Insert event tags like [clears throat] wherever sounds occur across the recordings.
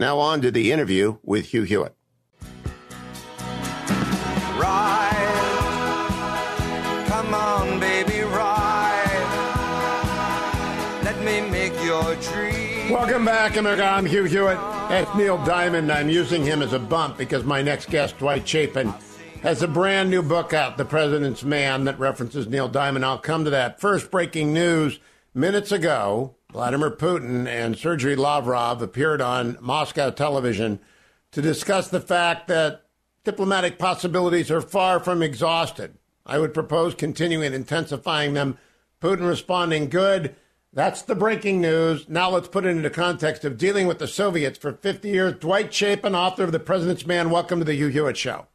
Now on to the interview with Hugh Hewitt. Ride, come on, baby, ride. Let me make your dream. Welcome back, America. I'm Hugh Hewitt. That's Neil Diamond. I'm using him as a bump because my next guest, Dwight Chapin, has a brand new book out, The President's Man, that references Neil Diamond. I'll come to that. First, breaking news minutes ago Vladimir Putin and Sergei Lavrov appeared on Moscow television to discuss the fact that diplomatic possibilities are far from exhausted. I would propose continuing intensifying them. Putin responding, good. That's the breaking news. Now let's put it into context of dealing with the Soviets for 50 years. Dwight Chapin, author of The President's Man, welcome to the Hugh Hewitt Show.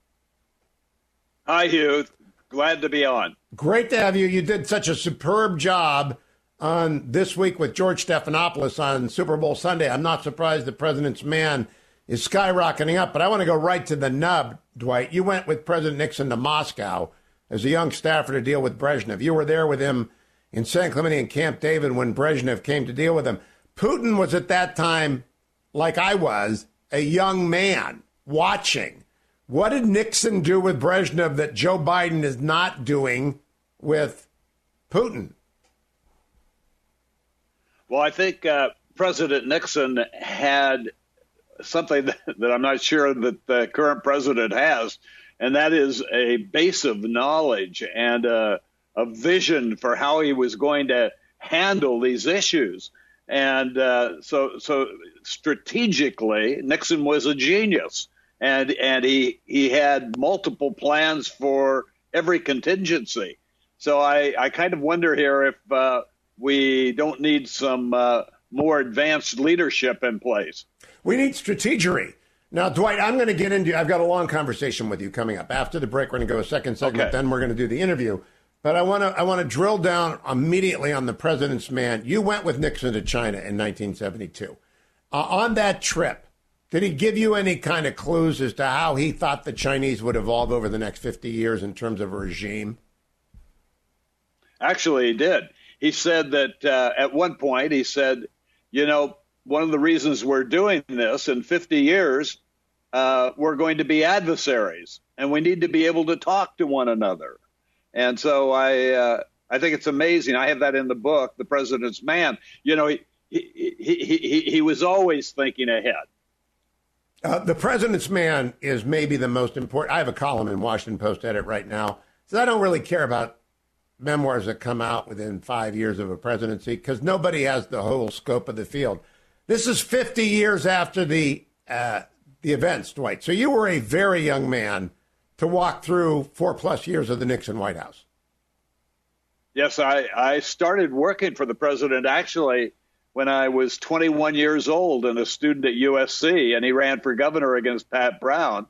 Hi, Hugh. Glad to be on. Great to have you. You did such a superb job on this week with George Stephanopoulos on Super Bowl Sunday. I'm not surprised the president's man is skyrocketing up, but I want to go right to the nub, Dwight. You went with President Nixon to Moscow as a young staffer to deal with Brezhnev. You were there with him in San Clemente and Camp David when Brezhnev came to deal with him. Putin was at that time, like I was, a young man watching. What did Nixon do with Brezhnev that Joe Biden is not doing with Putin? Well, I think uh, President Nixon had something that, [laughs] that, I'm not sure that the current president has, and that is a base of knowledge and a, a vision for how he was going to handle these issues. And uh, so, so strategically, Nixon was a genius, and and he he had multiple plans for every contingency. So I, I kind of wonder here if uh, we don't need some uh, more advanced leadership in place. We need strategery. Now, Dwight, I'm going to get into. I've got a long conversation with you coming up after the break. We're going to go a second segment, okay. then we're going to do the interview. But I want to I want to drill down immediately on the president's man. You went with Nixon to China in 1972. Uh, on that trip, did he give you any kind of clues as to how he thought the Chinese would evolve over the next 50 years in terms of regime? Actually, he did he said that uh, at one point he said, you know, one of the reasons we're doing this in 50 years, uh, we're going to be adversaries, and we need to be able to talk to one another. And so I, uh, I think it's amazing. I have that in the book, The President's Man. You know, he he he he, he was always thinking ahead. Uh, the President's Man is maybe the most important. I have a column in Washington Post edit right now, so I don't really care about memoirs that come out within five years of a presidency because nobody has the whole scope of the field. This is 50 years after the uh, the events, Dwight. So you were a very young man to walk through four plus years of the Nixon White House. Yes, I, I started working for the president actually when I was 21 years old and a student at USC, and he ran for governor against Pat Brown.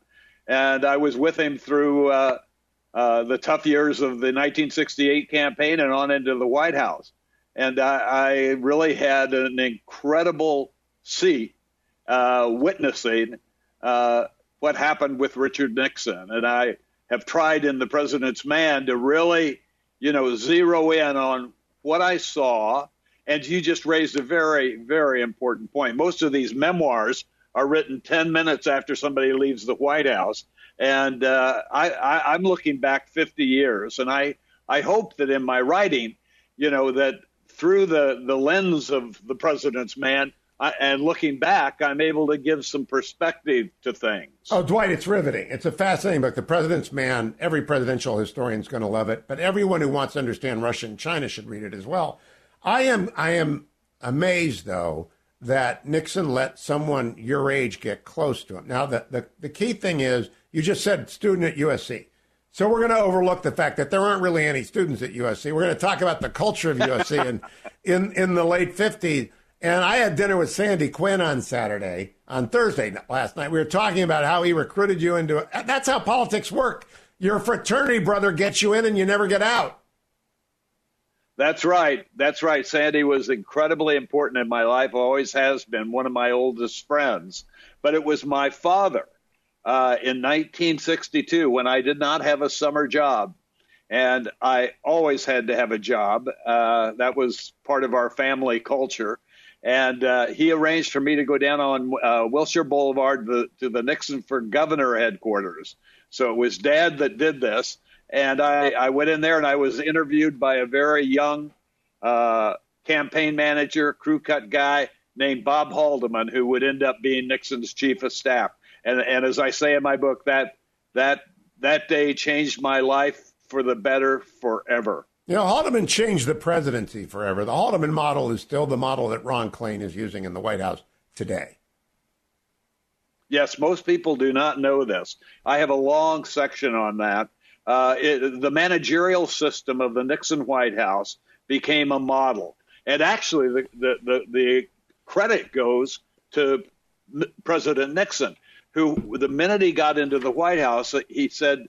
And I was with him through uh, uh, the tough years of the 1968 campaign and on into the White House. And I, I really had an incredible seat uh, witnessing uh, what happened with Richard Nixon. And I have tried in The President's Man to really, you know, zero in on what I saw. And you just raised a very, very important point. Most of these memoirs are written 10 minutes after somebody leaves the White House. And uh, I, I, I'm looking back 50 years, and I, I hope that in my writing, you know, that through the, the lens of the president's man, I, and looking back, I'm able to give some perspective to things. Oh, Dwight, it's riveting. It's a fascinating book. The President's Man. Every presidential historian is going to love it, but everyone who wants to understand Russia and China should read it as well. I am I am amazed though that Nixon let someone your age get close to him. Now, the, the, the key thing is you just said student at USC. So we're going to overlook the fact that there aren't really any students at USC. We're going to talk about the culture of USC and [laughs] in, in the late 50s. And I had dinner with Sandy Quinn on Saturday, on Thursday last night. We were talking about how he recruited you into it. That's how politics work. Your fraternity brother gets you in and you never get out. That's right. That's right. Sandy was incredibly important in my life, always has been one of my oldest friends. But it was my father uh, in 1962 when I did not have a summer job. And I always had to have a job. Uh, that was part of our family culture. And uh, he arranged for me to go down on uh, Wilshire Boulevard to, to the Nixon for Governor headquarters. So it was dad that did this and I, I went in there and I was interviewed by a very young uh, campaign manager, crew cut guy named Bob Haldeman, who would end up being Nixon's chief of staff. And, and as I say in my book, that that that day changed my life for the better forever. You know, Haldeman changed the presidency forever. The Haldeman model is still the model that Ron Klain is using in the White House today. Yes, most people do not know this. I have a long section on that uh, it, the managerial system of the Nixon White House became a model. And actually, the, the, the, the credit goes to President Nixon, who, the minute he got into the White House, he said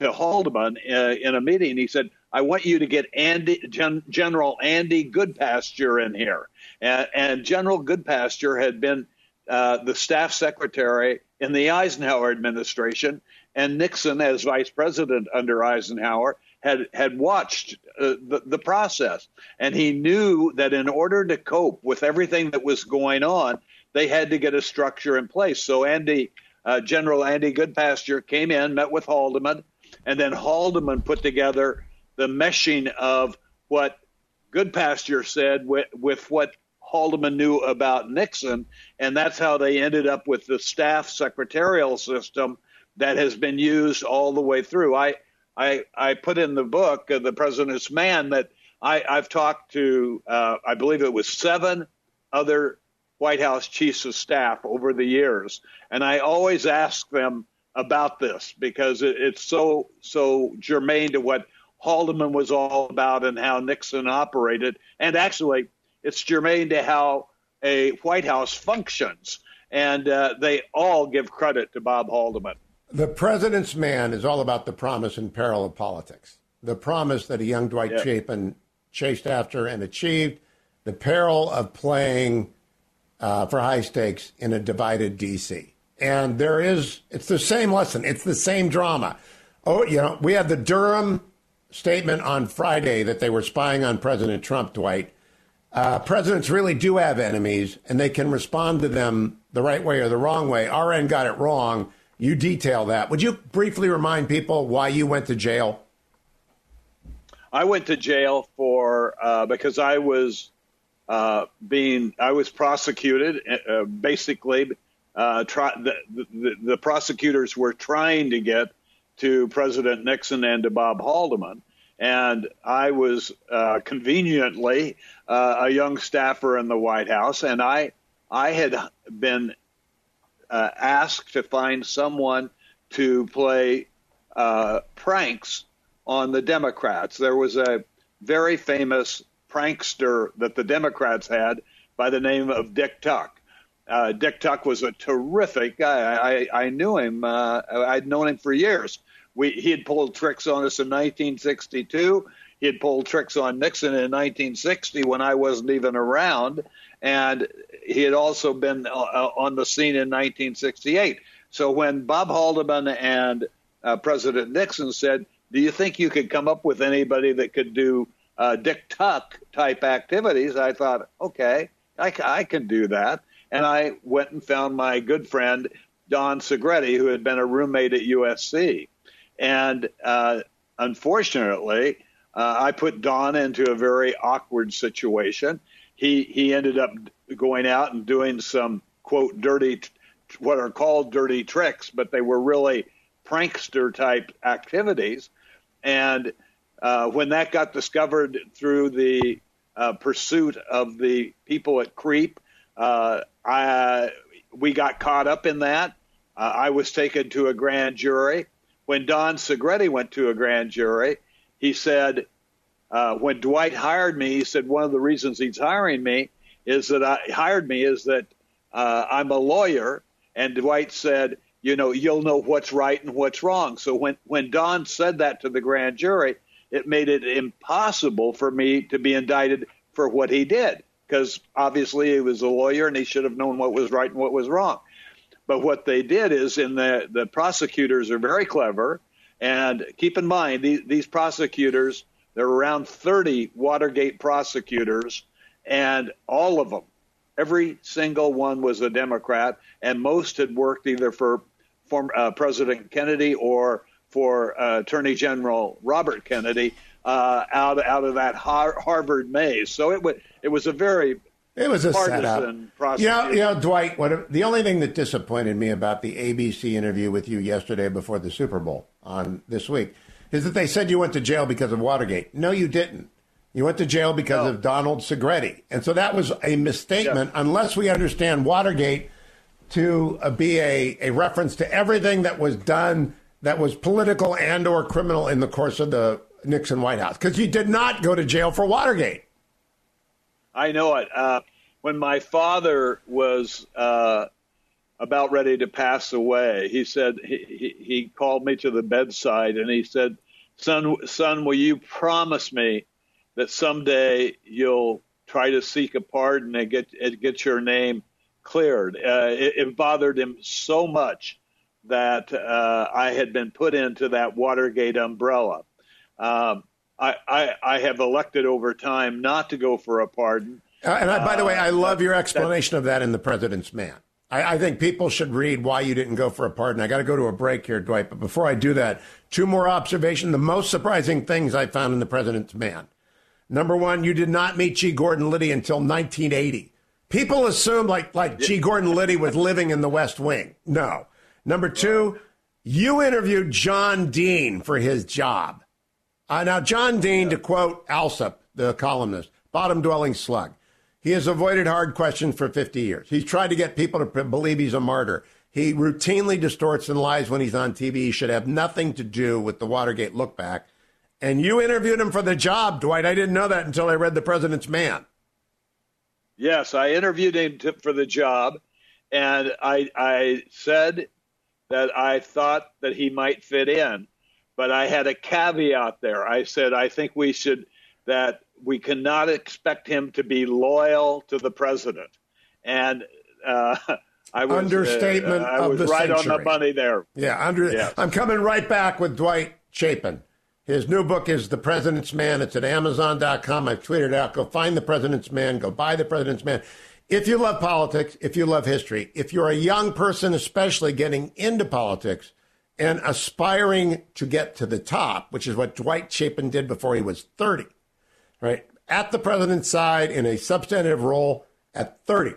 to Haldeman uh, in a meeting, he said, I want you to get Andy, Gen, General Andy Goodpaster in here. And, and General Goodpaster had been uh, the staff secretary in the Eisenhower administration and Nixon, as vice president under Eisenhower, had had watched uh, the, the process, and he knew that in order to cope with everything that was going on, they had to get a structure in place. So Andy, uh, General Andy Goodpaster, came in, met with Haldeman, and then Haldeman put together the meshing of what Goodpaster said with, with what Haldeman knew about Nixon, and that's how they ended up with the staff secretarial system that has been used all the way through. I I, I put in the book, uh, The President's Man, that I, I've talked to, uh, I believe it was seven other White House chiefs of staff over the years, and I always ask them about this because it, it's so so germane to what Haldeman was all about and how Nixon operated, and actually it's germane to how a White House functions, and uh, they all give credit to Bob Haldeman. The President's Man is all about the promise and peril of politics. The promise that a young Dwight yeah. Chapin chased after and achieved, the peril of playing uh, for high stakes in a divided D.C. And there is, it's the same lesson, it's the same drama. Oh, you know, we had the Durham statement on Friday that they were spying on President Trump, Dwight. Uh, presidents really do have enemies, and they can respond to them the right way or the wrong way. Our end got it wrong you detail that. Would you briefly remind people why you went to jail? I went to jail for uh, because I was uh, being I was prosecuted. Uh, basically, uh, try, the, the, the, prosecutors were trying to get to President Nixon and to Bob Haldeman, and I was uh, conveniently uh, a young staffer in the White House, and I I had been uh, asked to find someone to play uh, pranks on the Democrats. There was a very famous prankster that the Democrats had by the name of Dick Tuck. Uh, Dick Tuck was a terrific guy. I, I knew him. Uh, I'd known him for years. We, he had pulled tricks on us in 1962. He had pulled tricks on Nixon in 1960 when I wasn't even around and he had also been uh, uh on the scene in 1968. So when Bob Haldeman and uh, President Nixon said, "Do you think you could come up with anybody that could do uh, Dick Tuck type activities?" I thought, "Okay, I, I can do that." And I went and found my good friend Don Segretti, who had been a roommate at USC, and uh, unfortunately, uh, I put Don into a very awkward situation he he ended up going out and doing some quote dirty, what are called dirty tricks, but they were really prankster type activities. And uh, when that got discovered through the uh, pursuit of the people at Creep, uh, I, we got caught up in that. Uh, I was taken to a grand jury. When Don Segretti went to a grand jury, he said, uh, when Dwight hired me, he said one of the reasons he's hiring me is that I hired me is that uh, I'm a lawyer. And Dwight said, you know, you'll know what's right and what's wrong. So when, when Don said that to the grand jury, it made it impossible for me to be indicted for what he did because obviously he was a lawyer and he should have known what was right and what was wrong. But what they did is, in the the prosecutors are very clever, and keep in mind these, these prosecutors. There are around 30 Watergate prosecutors, and all of them, every single one was a Democrat, and most had worked either for former uh, President Kennedy or for uh, Attorney General Robert Kennedy uh, out out of that Har- Harvard maze. So it was it was a very it was a partisan setup. Yeah, you know, Dwight. What the only thing that disappointed me about the ABC interview with you yesterday before the Super Bowl on this week is that they said you went to jail because of Watergate. No, you didn't. You went to jail because no. of Donald Segretti, and so that was a misstatement. Yeah. Unless we understand Watergate to uh, be a, a reference to everything that was done that was political and or criminal in the course of the Nixon White House, because you did not go to jail for Watergate. I know it. Uh, when my father was uh, about ready to pass away, he said he, he, he called me to the bedside and he said, "Son, son, will you promise me that someday you'll try to seek a pardon and get and get your name cleared?" Uh, it, it, bothered him so much that uh, I had been put into that Watergate umbrella. Um, I, I, I have elected over time not to go for a pardon. Uh, and I, by the way, I uh, love your explanation of that in The President's Man. I, I, think people should read why you didn't go for a pardon. I got to go to a break here, Dwight. But before I do that, two more observations. The most surprising things I found in The President's Man. Number one, you did not meet G. Gordon Liddy until 1980. People assume like like G. Gordon Liddy was living in the West Wing. No. Number two, you interviewed John Dean for his job. Uh, now, John Dean, to quote Alsop, the columnist, bottom dwelling slug. He has avoided hard questions for 50 years. He's tried to get people to believe he's a martyr. He routinely distorts and lies when he's on TV. He should have nothing to do with the Watergate look back. And you interviewed him for the job, Dwight. I didn't know that until I read The President's Man. Yes, I interviewed him to, for the job, and I, I said that I thought that he might fit in. But I had a caveat there. I said, I think we should, that we cannot expect him to be loyal to the president. And, uh, [laughs] I was, understatement uh, I was right century. on the money there. Yeah, under, yes. I'm coming right back with Dwight Chapin. His new book is The President's Man. It's at Amazon.com. I've tweeted out. Go find The President's Man. Go buy The President's Man. If you love politics, if you love history, if you're a young person, especially getting into politics, and aspiring to get to the top, which is what Dwight Chapin did before he was 30, right? At the president's side in a substantive role at 30,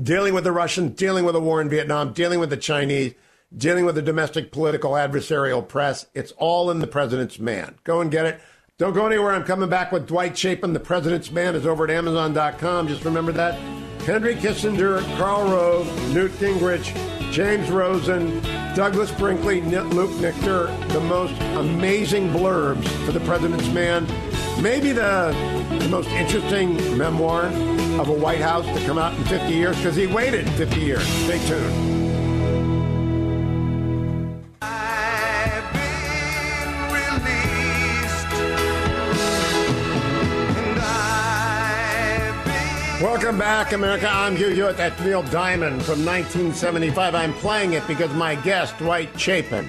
dealing with the Russians, dealing with the war in Vietnam, dealing with the Chinese, dealing with the domestic political adversarial press. It's all in the president's man. Go and get it. Don't go anywhere. I'm coming back with Dwight Chapin. The President's Man is over at Amazon.com. Just remember that. Henry Kissinger, Karl Rove, Newt Gingrich, James Rosen, Douglas Brinkley, Luke Nichter, the most amazing blurbs for the President's Man. Maybe the, the most interesting memoir of a White House to come out in 50 years because he waited 50 years. Stay tuned. Welcome back, America. I'm Hugh Hewitt. That's Neil Diamond from 1975. I'm playing it because my guest, Dwight Chapin,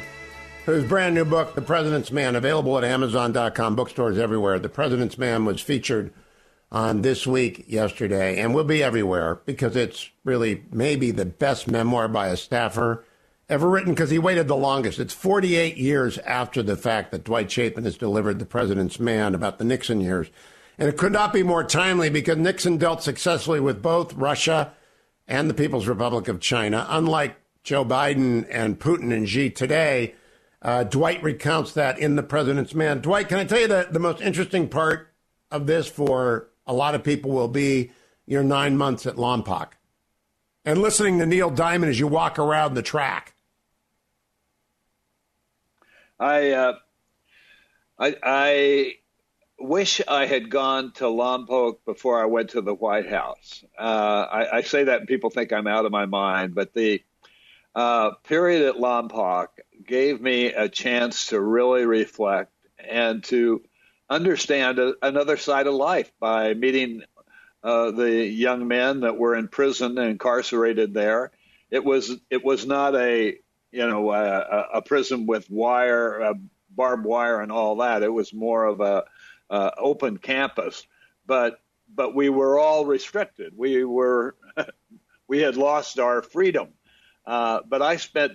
whose brand new book, The President's Man, available at Amazon.com, bookstores everywhere. The President's Man was featured on This Week yesterday and will be everywhere because it's really maybe the best memoir by a staffer ever written because he waited the longest. It's 48 years after the fact that Dwight Chapin has delivered The President's Man about the Nixon years. And it could not be more timely because Nixon dealt successfully with both Russia and the People's Republic of China. Unlike Joe Biden and Putin and Xi today, uh, Dwight recounts that in The President's Man. Dwight, can I tell you that the most interesting part of this for a lot of people will be your nine months at Lompoc and listening to Neil Diamond as you walk around the track? I, uh, I, I wish I had gone to Lompoc before I went to the White House. Uh, I, I, say that and people think I'm out of my mind, but the uh, period at Lompoc gave me a chance to really reflect and to understand a, another side of life by meeting uh, the young men that were in prison and incarcerated there. It was it was not a you know a, a prison with wire, uh, barbed wire, and all that. It was more of a uh, open campus, but but we were all restricted. We were [laughs] we had lost our freedom. Uh, but I spent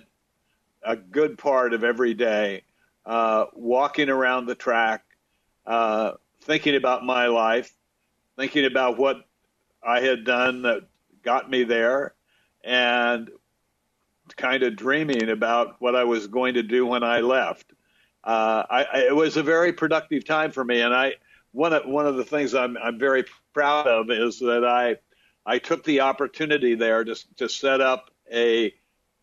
a good part of every day uh, walking around the track, uh, thinking about my life, thinking about what I had done that got me there, and kind of dreaming about what I was going to do when I left. Uh, I, I, it was a very productive time for me, and I one of one of the things I'm I'm very proud of is that I I took the opportunity there to to set up a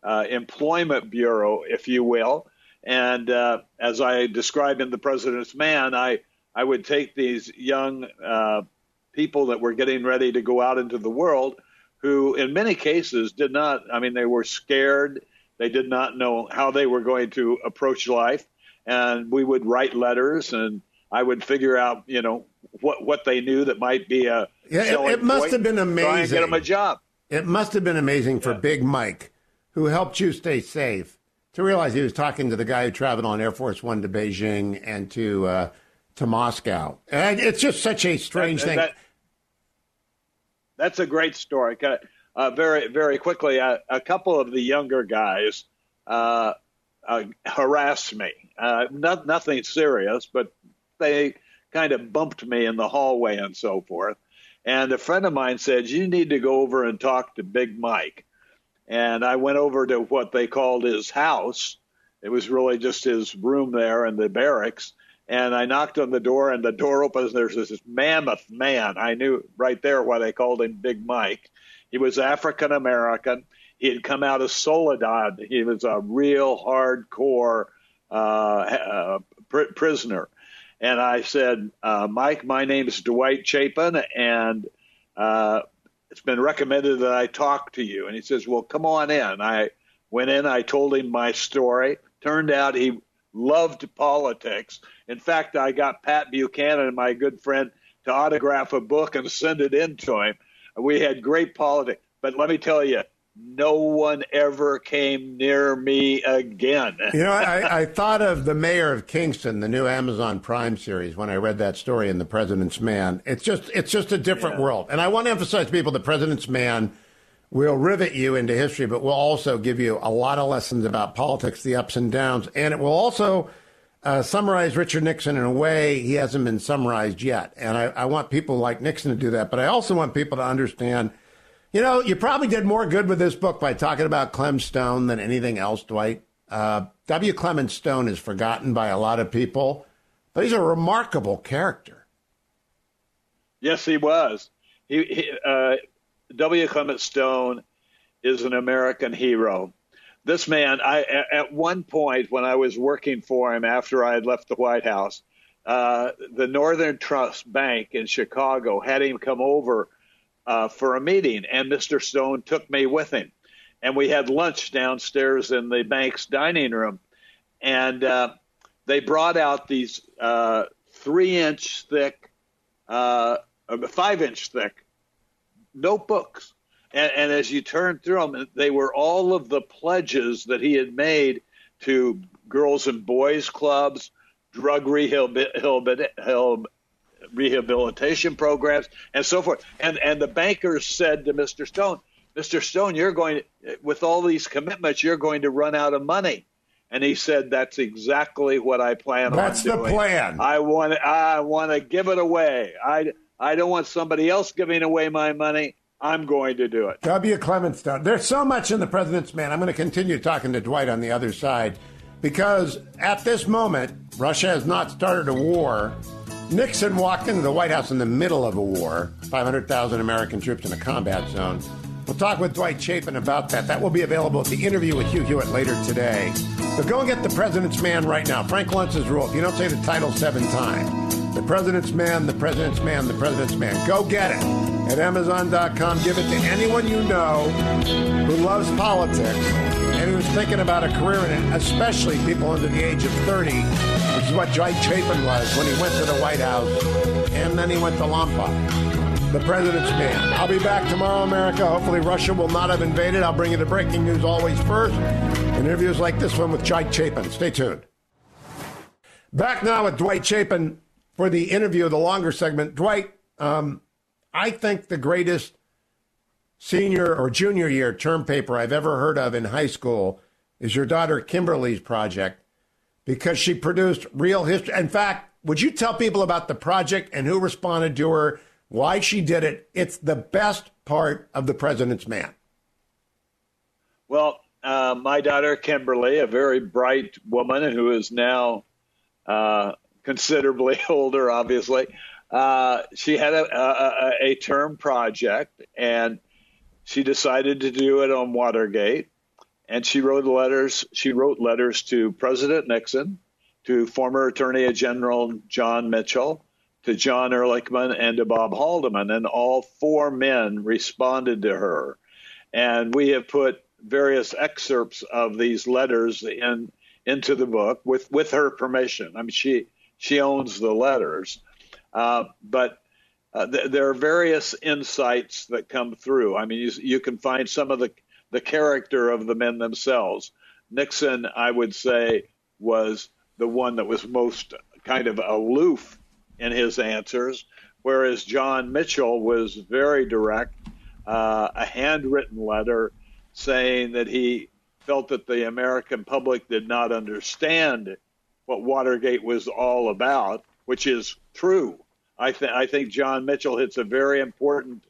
uh, employment bureau, if you will, and uh, as I described in the President's Man, I I would take these young uh, people that were getting ready to go out into the world, who in many cases did not. I mean, they were scared. They did not know how they were going to approach life and we would write letters and I would figure out, you know, what what they knew that might be a yeah. It, it must have been amazing. get them a job. It must have been amazing for yeah. Big Mike, who helped you stay safe, to realize he was talking to the guy who traveled on Air Force One to Beijing and to uh, to Moscow. And it's just such a strange that, thing. That, that's a great story. Uh, very very quickly, uh, a couple of the younger guys uh, uh, harassed me uh, not, nothing serious, but they kind of bumped me in the hallway and so forth. And a friend of mine said, You need to go over and talk to Big Mike. And I went over to what they called his house. It was really just his room there in the barracks. And I knocked on the door, and the door opens. There's this mammoth man. I knew right there why they called him Big Mike. He was African American. He had come out of Soledad. He was a real hardcore uh, uh, pr- prisoner. And I said, uh, Mike, my name is Dwight Chapin, and it's been recommended that I talk to you. And he says, Well, come on in. I went in, I told him my story. Turned out he loved politics. In fact, I got Pat Buchanan, my good friend, to autograph a book and send it in to him. We had great politics. But let me tell you, no one ever came near me again. you know, I, I, thought of the mayor of Kingstown, the new Amazon Prime series, when I read that story in The President's Man. It's just it's just a different yeah. world. And I want to emphasize to people The President's Man will rivet you into history, but will also give you a lot of lessons about politics, the ups and downs, and it will also uh, summarize Richard Nixon in a way he hasn't been summarized yet. And I, I want people like Nixon to do that, but I also want people to understand – you know, you probably did more good with this book by talking about Clem Stone than anything else, Dwight. Uh, W. Clement Stone is forgotten by a lot of people, but he's a remarkable character. Yes, he was. He, he uh, W. Clement Stone is an American hero. This man, I at one point when I was working for him after I had left the White House, uh, the Northern Trust Bank in Chicago had him come over uh, for a meeting, and Mr. Stone took me with him. And we had lunch downstairs in the bank's dining room. And uh, they brought out these uh, three inch thick, uh, five inch thick notebooks. And, and as you turn through them, they were all of the pledges that he had made to girls and boys clubs, drug rehabilitation rehabilitation programs and so forth. And and the bankers said to Mr. Stone, Mr. Stone, you're going to, with all these commitments, you're going to run out of money. and he said, "That's exactly what I plan That's on doing. That's the plan. I want I want to give it away. I I don't want somebody else giving away my money. I'm going to do it." W. Clement Stone. There's so much in the president's man. I'm going to continue talking to Dwight on the other side because at this moment, Russia has not started a war. Nixon walked into the White House in the middle of a war, 500,000 American troops in a combat zone. We'll talk with Dwight Chapin about that. That will be available at the interview with Hugh Hewitt later today. But go and get The President's Man right now. Frank Luntz's rule. If you don't say the title seven times, The President's Man, The President's Man, The President's Man. Go get it at Amazon.com. Give it to anyone you know who loves politics and who's thinking about a career in it, especially people under the age of 30, which is what Dwight Chapin was when he went to the White House and then he went to Lompoc the president's man. I'll be back tomorrow, America. Hopefully, Russia will not have invaded. I'll bring you the breaking news always first. Interviews like this one with Dwight Chapin. Stay tuned. Back now with Dwight Chapin for the interview, the longer segment. Dwight, um, I think the greatest senior or junior year term paper I've ever heard of in high school is your daughter Kimberly's project because she produced real history. In fact, would you tell people about the project and who responded to her? why she did it. It's the best part of the president's man. Well, uh, my daughter Kimberly, a very bright woman who is now uh, considerably [laughs] older, obviously, uh, she had a, a, a term project and she decided to do it on Watergate. And she wrote letters. She wrote letters to President Nixon, to former Attorney General John Mitchell, to John Ehrlichman and to Bob Haldeman, and all four men responded to her. And we have put various excerpts of these letters in into the book with with her permission. I mean, she she owns the letters, uh, but uh, th- there are various insights that come through. I mean, you, you can find some of the the character of the men themselves. Nixon, I would say, was the one that was most kind of aloof in his answers, whereas John Mitchell was very direct, uh, a handwritten letter saying that he felt that the American public did not understand what Watergate was all about, which is true. I, th- I think John Mitchell hits a very important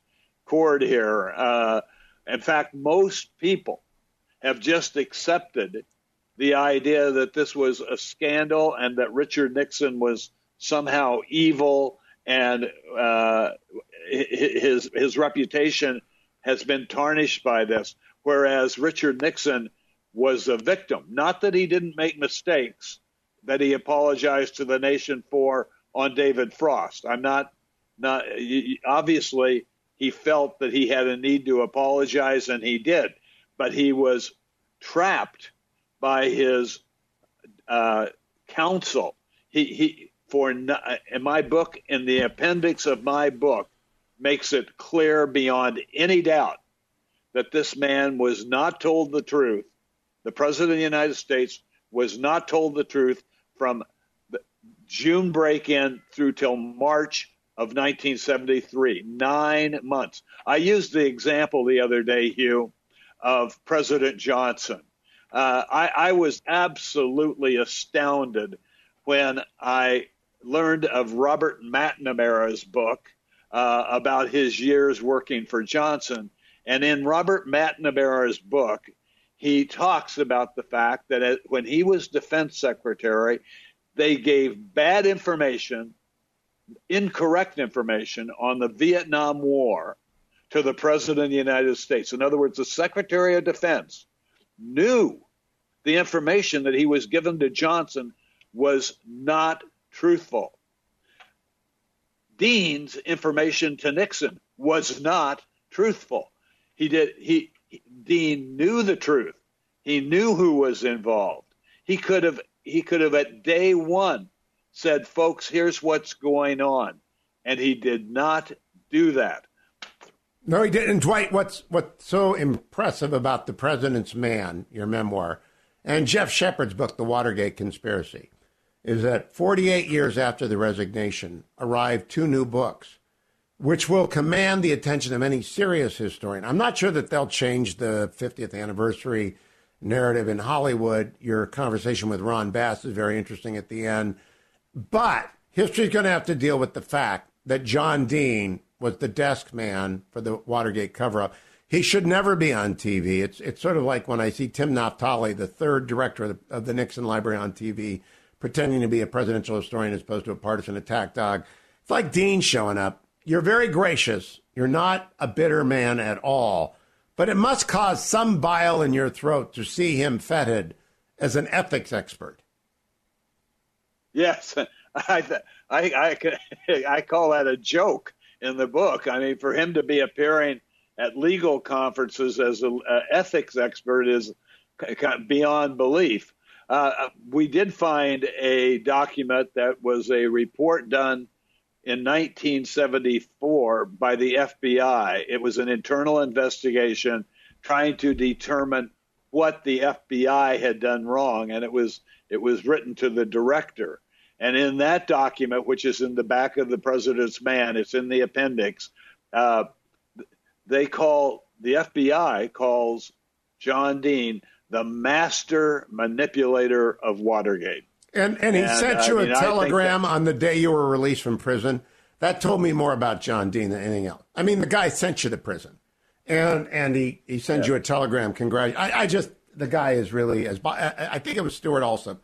chord here. Uh, in fact, most people have just accepted the idea that this was a scandal and that Richard Nixon was somehow evil and uh, his his reputation has been tarnished by this. Whereas Richard Nixon was a victim, not that he didn't make mistakes that he apologized to the nation for on David Frost. I'm not not obviously he felt that he had a need to apologize and he did, but he was trapped by his uh, counsel. He he for in my book, in the appendix of my book, makes it clear beyond any doubt that this man was not told the truth. The President of the United States was not told the truth from June break in through till March of 1973, nine months. I used the example the other day, Hugh, of President Johnson. Uh, I, I was absolutely astounded when I learned of Robert McNamara's book uh, about his years working for Johnson. And in Robert McNamara's book, he talks about the fact that when he was defense secretary, they gave bad information, incorrect information on the Vietnam War to the President of the United States. In other words, the Secretary of Defense knew the information that he was given to Johnson was not truthful. Dean's information to Nixon was not truthful. He did he Dean knew the truth. He knew who was involved. He could have he could have at day 1 said, "Folks, here's what's going on." And he did not do that. No, he didn't. Dwight, what's what's so impressive about the President's Man, your memoir, and Jeff Shepard's book, The Watergate Conspiracy, is that 48 years after the resignation arrived two new books, which will command the attention of any serious historian. I'm not sure that they'll change the 50th anniversary narrative in Hollywood. Your conversation with Ron Bass is very interesting at the end. But history's going to have to deal with the fact that John Dean was the desk man for the Watergate cover up. He should never be on TV. It's, it's sort of like when I see Tim Naftali, the third director of the, of the Nixon Library on TV, pretending to be a presidential historian as opposed to a partisan attack dog. It's like Dean showing up. You're very gracious. You're not a bitter man at all. But it must cause some bile in your throat to see him feted as an ethics expert. Yes, [laughs] I, I, I, I call that a joke in the book. I mean, for him to be appearing – at legal conferences as an ethics expert is beyond belief. Uh, we did find a document that was a report done in 1974 by the FBI. It was an internal investigation trying to determine what the FBI had done wrong, and it was it was written to the director. And in that document, which is in the back of the president's man, it's in the appendix. Uh, they call the FBI calls John Dean the master manipulator of Watergate. And and he and, sent you I mean, a telegram that, on the day you were released from prison. That told me more about John Dean than anything else. I mean, the guy sent you to prison, and and he he sends yeah. you a telegram. Congrat. I, I just the guy is really as I think it was Stewart Alsop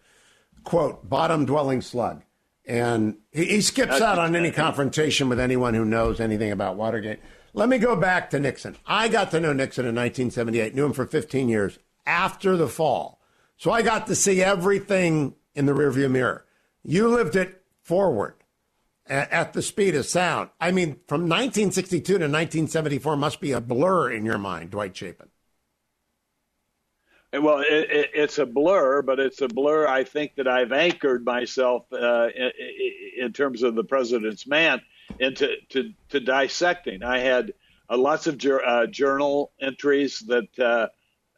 quote bottom dwelling slug, and he, he skips out on any confrontation with anyone who knows anything about Watergate. Let me go back to Nixon. I got to know Nixon in 1978, knew him for 15 years after the fall. So I got to see everything in the rearview mirror. You lived it forward at the speed of sound. I mean, from 1962 to 1974 must be a blur in your mind, Dwight Chapin. Well, it, it, it's a blur, but it's a blur. I think that I've anchored myself uh, in, in, terms of the president's man into to, to dissecting. I had uh, lots of uh, journal entries that uh,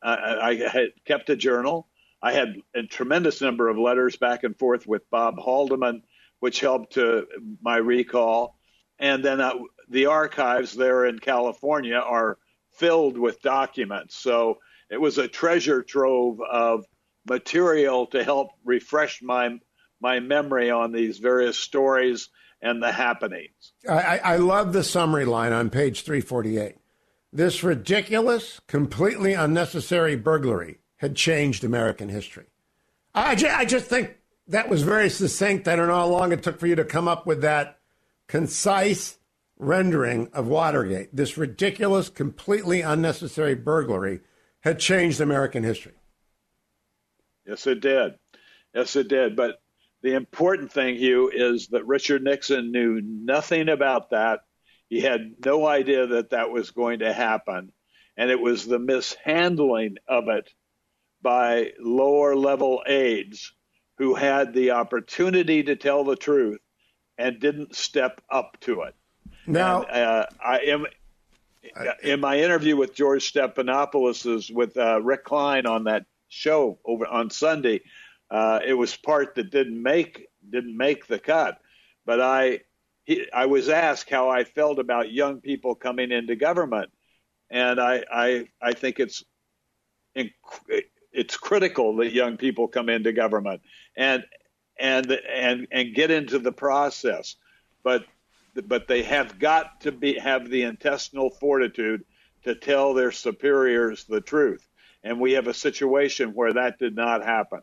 I, I, had kept a journal. I had a tremendous number of letters back and forth with Bob Haldeman, which helped to my recall. And then uh, the archives there in California are filled with documents. So it was a treasure trove of material to help refresh my my memory on these various stories and the happenings. I, I love the summary line on page 348. This ridiculous, completely unnecessary burglary had changed American history. I, ju- I just think that was very succinct. I don't know how long it took for you to come up with that concise rendering of Watergate. This ridiculous, completely unnecessary burglary had changed American history. Yes, it did. Yes, it did. But the important thing, Hugh, is that Richard Nixon knew nothing about that. He had no idea that that was going to happen. And it was the mishandling of it by lower level aides who had the opportunity to tell the truth and didn't step up to it. Now, and, uh, I am in my interview with George Stephanopoulos with uh, Rick Klein on that show over on Sunday. Uh, it was part that didn't make didn't make the cut, but I he, I was asked how I felt about young people coming into government, and I I, I think it's it's critical that young people come into government and and and and get into the process, but but they have got to be have the intestinal fortitude to tell their superiors the truth, and we have a situation where that did not happen.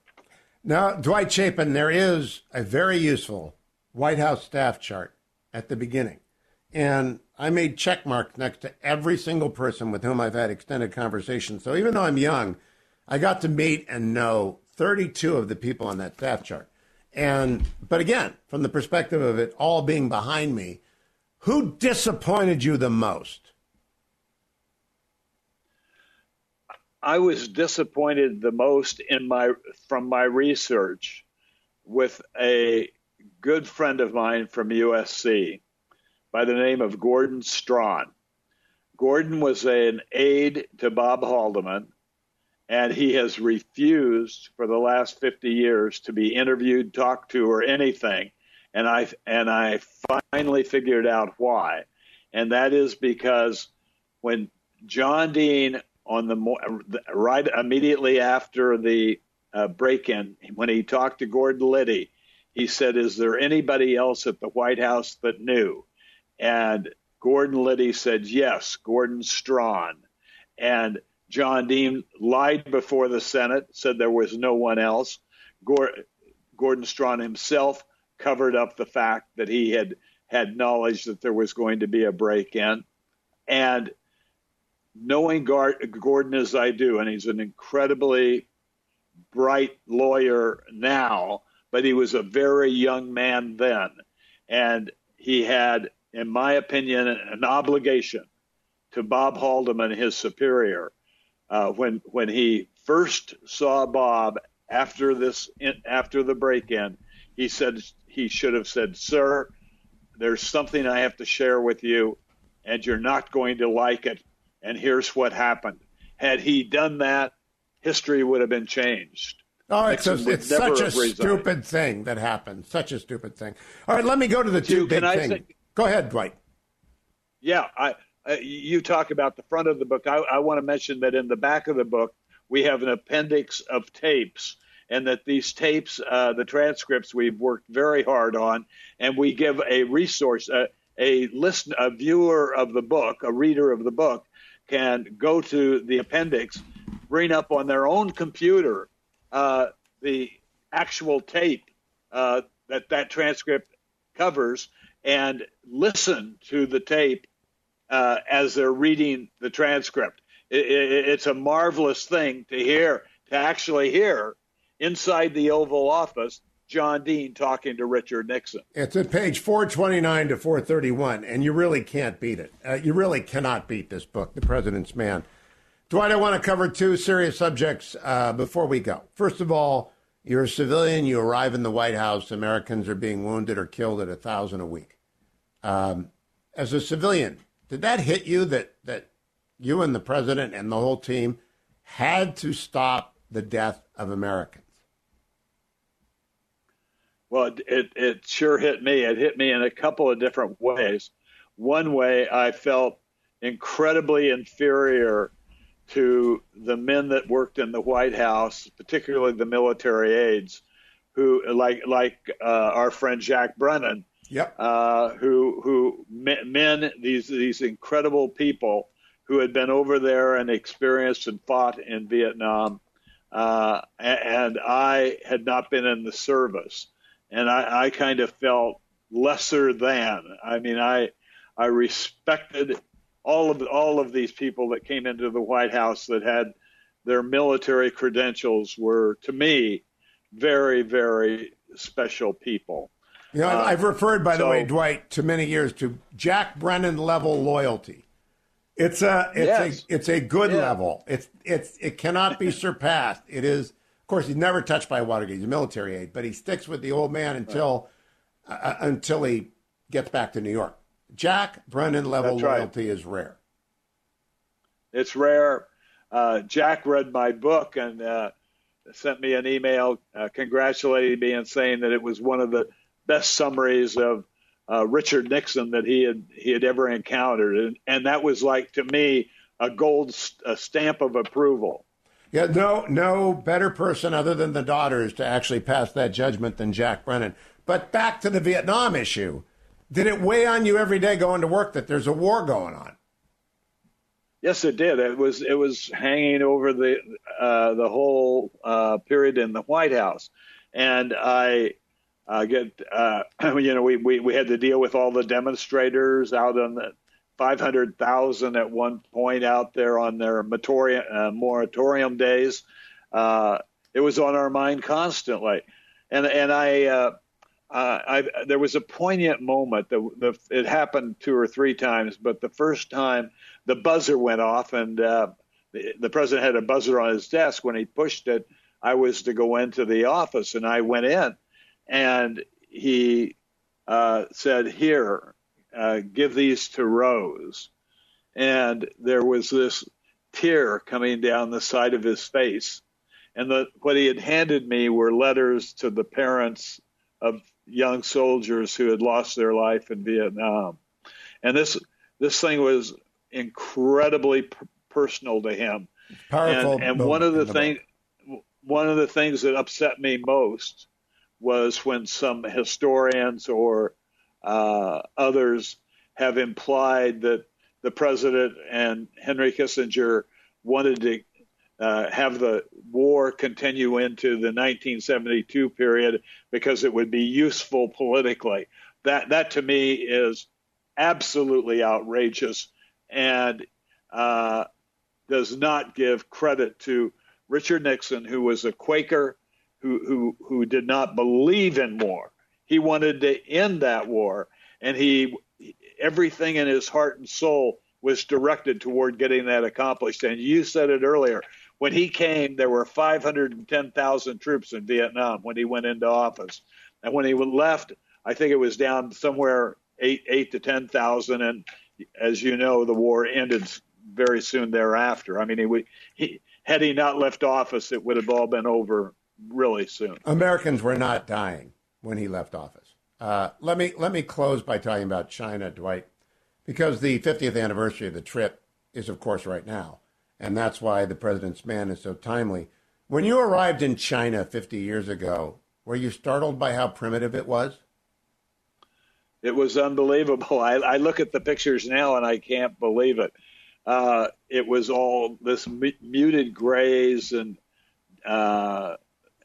Now, Dwight Chapin, there is a very useful White House staff chart at the beginning. And I made check marks next to every single person with whom I've had extended conversations. So even though I'm young, I got to meet and know 32 of the people on that staff chart. And, but again, from the perspective of it all being behind me, who disappointed you the most? I was disappointed the most in my from my research with a good friend of mine from USC by the name of Gordon Strachan. Gordon was an aide to Bob Haldeman, and he has refused for the last 50 years to be interviewed, talked to, or anything. And I and I finally figured out why, and that is because when John Dean on the right immediately after the uh, break-in when he talked to Gordon Liddy. He said, "Is there anybody else at the White House that knew?" And Gordon Liddy said, "Yes, Gordon Strachan," And John Dean lied before the Senate, said there was no one else. Gordon Strachan himself covered up the fact that he had had knowledge that there was going to be a break in. And knowing Gordon as I do, and he's an incredibly bright lawyer now, but he was a very young man then. And he had, in my opinion, an obligation to Bob Haldeman, his superior, uh, when when he first saw Bob after this after the break-in, he said he should have said, "Sir, there's something I have to share with you, and you're not going to like it. And here's what happened." Had he done that, history would have been changed. Oh, it's, a, it's such a stupid thing that happened. Such a stupid thing. All right, let me go to the two big things. Go ahead, Dwight. Yeah, I, uh, you talk about the front of the book. I, I want to mention that in the back of the book, we have an appendix of tapes, and that these tapes, uh, the transcripts, we've worked very hard on, and we give a resource, uh, a listen, a viewer of the book, a reader of the book, can go to the appendix, bring up on their own computer uh, the actual tape uh, that that transcript covers, and listen to the tape uh, as they're reading the transcript. It, it, it's a marvelous thing to hear, to actually hear inside the Oval Office John Dean talking to Richard Nixon. It's at page 429 to 431, and you really can't beat it. Uh, you really cannot beat this book, The President's Man. Dwight, I want to cover two serious subjects uh, before we go. First of all, you're a civilian, you arrive in the White House, Americans are being wounded or killed at a thousand a week. Um, as a civilian, did that hit you that, that you and the president and the whole team had to stop the death of Americans? Well, it, it sure hit me. It hit me in a couple of different ways. One way, I felt incredibly inferior to the men that worked in the White House, particularly the military aides, who like like uh, our friend Jack Brennan, Yep. Uh, who who men these these incredible people who had been over there and experienced and fought in Vietnam, uh, and I had not been in the service, and I, I kind of felt lesser than. I mean, I I respected all of all of these people that came into the White House that had their military credentials were to me very very special people. You know, uh, I've referred, by so, the way, Dwight, to many years to Jack Brennan level loyalty. It's a it's yes. a it's a good yeah. level. It's it's it cannot be [laughs] surpassed. It is, of course, he's never touched by Watergate. He's a military aide, but he sticks with the old man until right. uh, until he gets back to New York. Jack Brennan level That's loyalty right. is rare. It's rare. Uh, Jack read my book and uh, sent me an email uh, congratulating me and saying that it was one of the best summaries of uh, Richard Nixon that he had he had ever encountered, and, and that was like to me a gold a stamp of approval. Yeah, no, no better person other than the daughters to actually pass that judgment than Jack Brennan. But back to the Vietnam issue, did it weigh on you every day going to work that there's a war going on? Yes, it did. It was it was hanging over the uh, the whole uh, period in the White House, and I uh, get uh, [clears throat] you know we, we we had to deal with all the demonstrators out on the 500,000 at one point out there on their moratorium, uh, moratorium days. Uh, it was on our mind constantly, and and I, uh, uh, I there was a poignant moment that the, it happened two or three times, but the first time the buzzer went off and uh, the, the president had a buzzer on his desk when he pushed it. I was to go into the office, and I went in and he uh, said, "Here, uh, give these to Rose." And there was this tear coming down the side of his face, and the, what he had handed me were letters to the parents of young soldiers who had lost their life in Vietnam, and this this thing was incredibly p- personal to him. Powerful. And, and one of the, things, one of the things that upset me most was when some historians or uh, others have implied that the president and Henry Kissinger wanted to uh, have the war continue into the 1972 period because it would be useful politically. That that to me is absolutely outrageous and uh, does not give credit to Richard Nixon, who was a Quaker, who who did not believe in war. He wanted to end that war, and he everything in his heart and soul was directed toward getting that accomplished. And you said it earlier. When he came, there were 510,000 troops in Vietnam when he went into office. And when he left, I think it was down somewhere eight, eight to 10,000. And as you know, the war ended very soon thereafter. I mean, he, he had he not left office, it would have all been over really soon. Americans were not dying when he left office. Uh, let me let me close by talking about China, Dwight, because the 50th anniversary of the trip is, of course, right now, and that's why the president's man is so timely. When you arrived in China 50 years ago, were you startled by how primitive it was? It was unbelievable. I, I look at the pictures now and I can't believe it. Uh, it was all this muted grays and uh,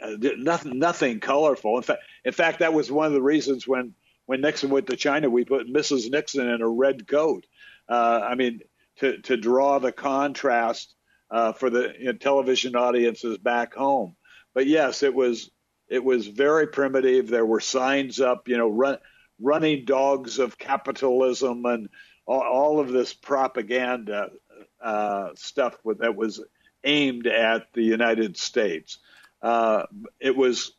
uh, nothing, nothing colorful. In fact, in fact, that was one of the reasons when when Nixon went to China, we put Mrs. Nixon in a red coat. Uh, I mean, to to draw the contrast uh, for the you know, television audiences back home. But yes, it was it was very primitive. There were signs up, you know, run, running dogs of capitalism and all, all of this propaganda uh, stuff that was aimed at the United States. Uh, it was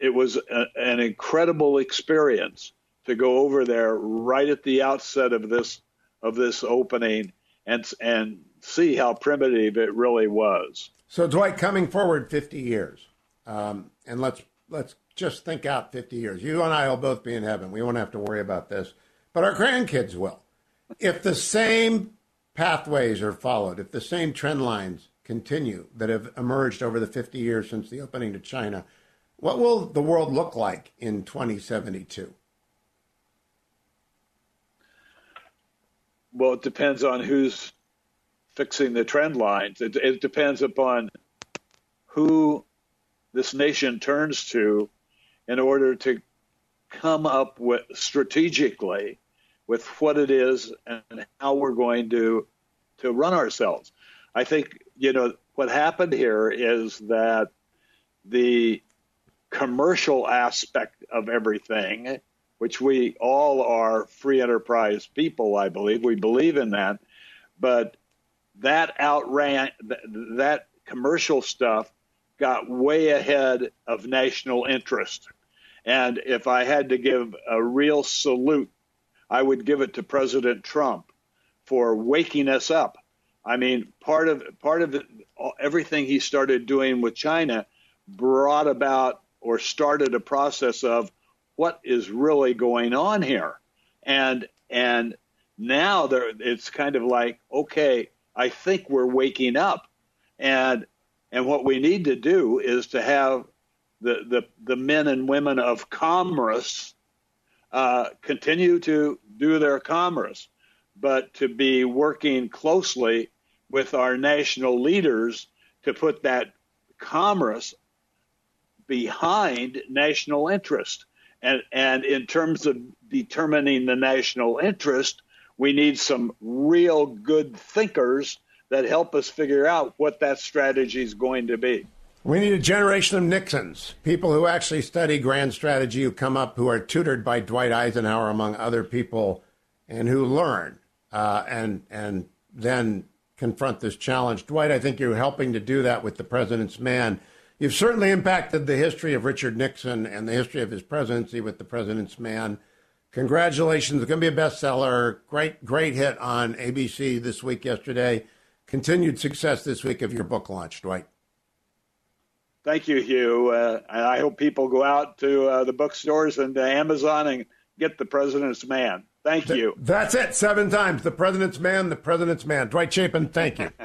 it was a, an incredible experience to go over there right at the outset of this of this opening and and see how primitive it really was. So Dwight, coming forward 50 years, um, and let's let's just think out 50 years. You and I will both be in heaven. We won't have to worry about this, but our grandkids will. If the same pathways are followed, if the same trend lines continue that have emerged over the 50 years since the opening to China, what will the world look like in 2072? Well, it depends on who's fixing the trend lines. It, it depends upon who this nation turns to in order to come up with strategically with what it is and how we're going to to run ourselves. I think you know, what happened here is that the commercial aspect of everything, which we all are free enterprise people, I believe, we believe in that, but that outran that commercial stuff got way ahead of national interest. And if I had to give a real salute, I would give it to President Trump for waking us up I mean, part of part of everything he started doing with China brought about or started a process of what is really going on here, and and now there it's kind of like okay, I think we're waking up, and and what we need to do is to have the the, the men and women of commerce uh, continue to do their commerce, but to be working closely with our national leaders to put that commerce behind national interest. And, and in terms of determining the national interest, we need some real good thinkers that help us figure out what that strategy is going to be. We need a generation of Nixons, people who actually study grand strategy, who come up, who are tutored by Dwight Eisenhower, among other people, and who learn uh, and and then confront this challenge. Dwight, I think you're helping to do that with the president's man. You've certainly impacted the history of Richard Nixon and the history of his presidency with the president's man. Congratulations. It's going to be a bestseller. Great, great hit on ABC this week, yesterday. Continued success this week of your book launch, Dwight. Thank you, Hugh. Uh, I hope people go out to uh, the bookstores and Amazon and get The President's Man. Thank you. That's it. Seven times. The president's man, the president's man. Dwight Chapin, thank you. [laughs]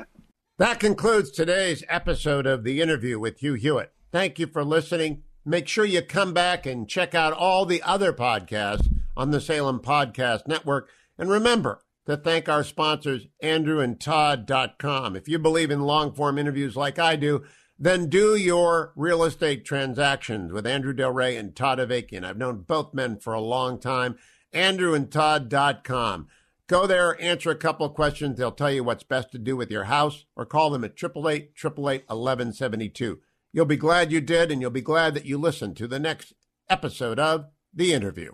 That concludes today's episode of the interview with Hugh Hewitt. Thank you for listening. Make sure you come back and check out all the other podcasts on the Salem Podcast Network. And remember to thank our sponsors, andrewandtodd.com. If you believe in long form interviews like I do, then do your real estate transactions with Andrew Del Rey and Todd Avakian. I've known both men for a long time. andrewandtodd.com. Go there, answer a couple questions. They'll tell you what's best to do with your house or call them at 888 888 1172. You'll be glad you did, and you'll be glad that you listened to the next episode of The Interview.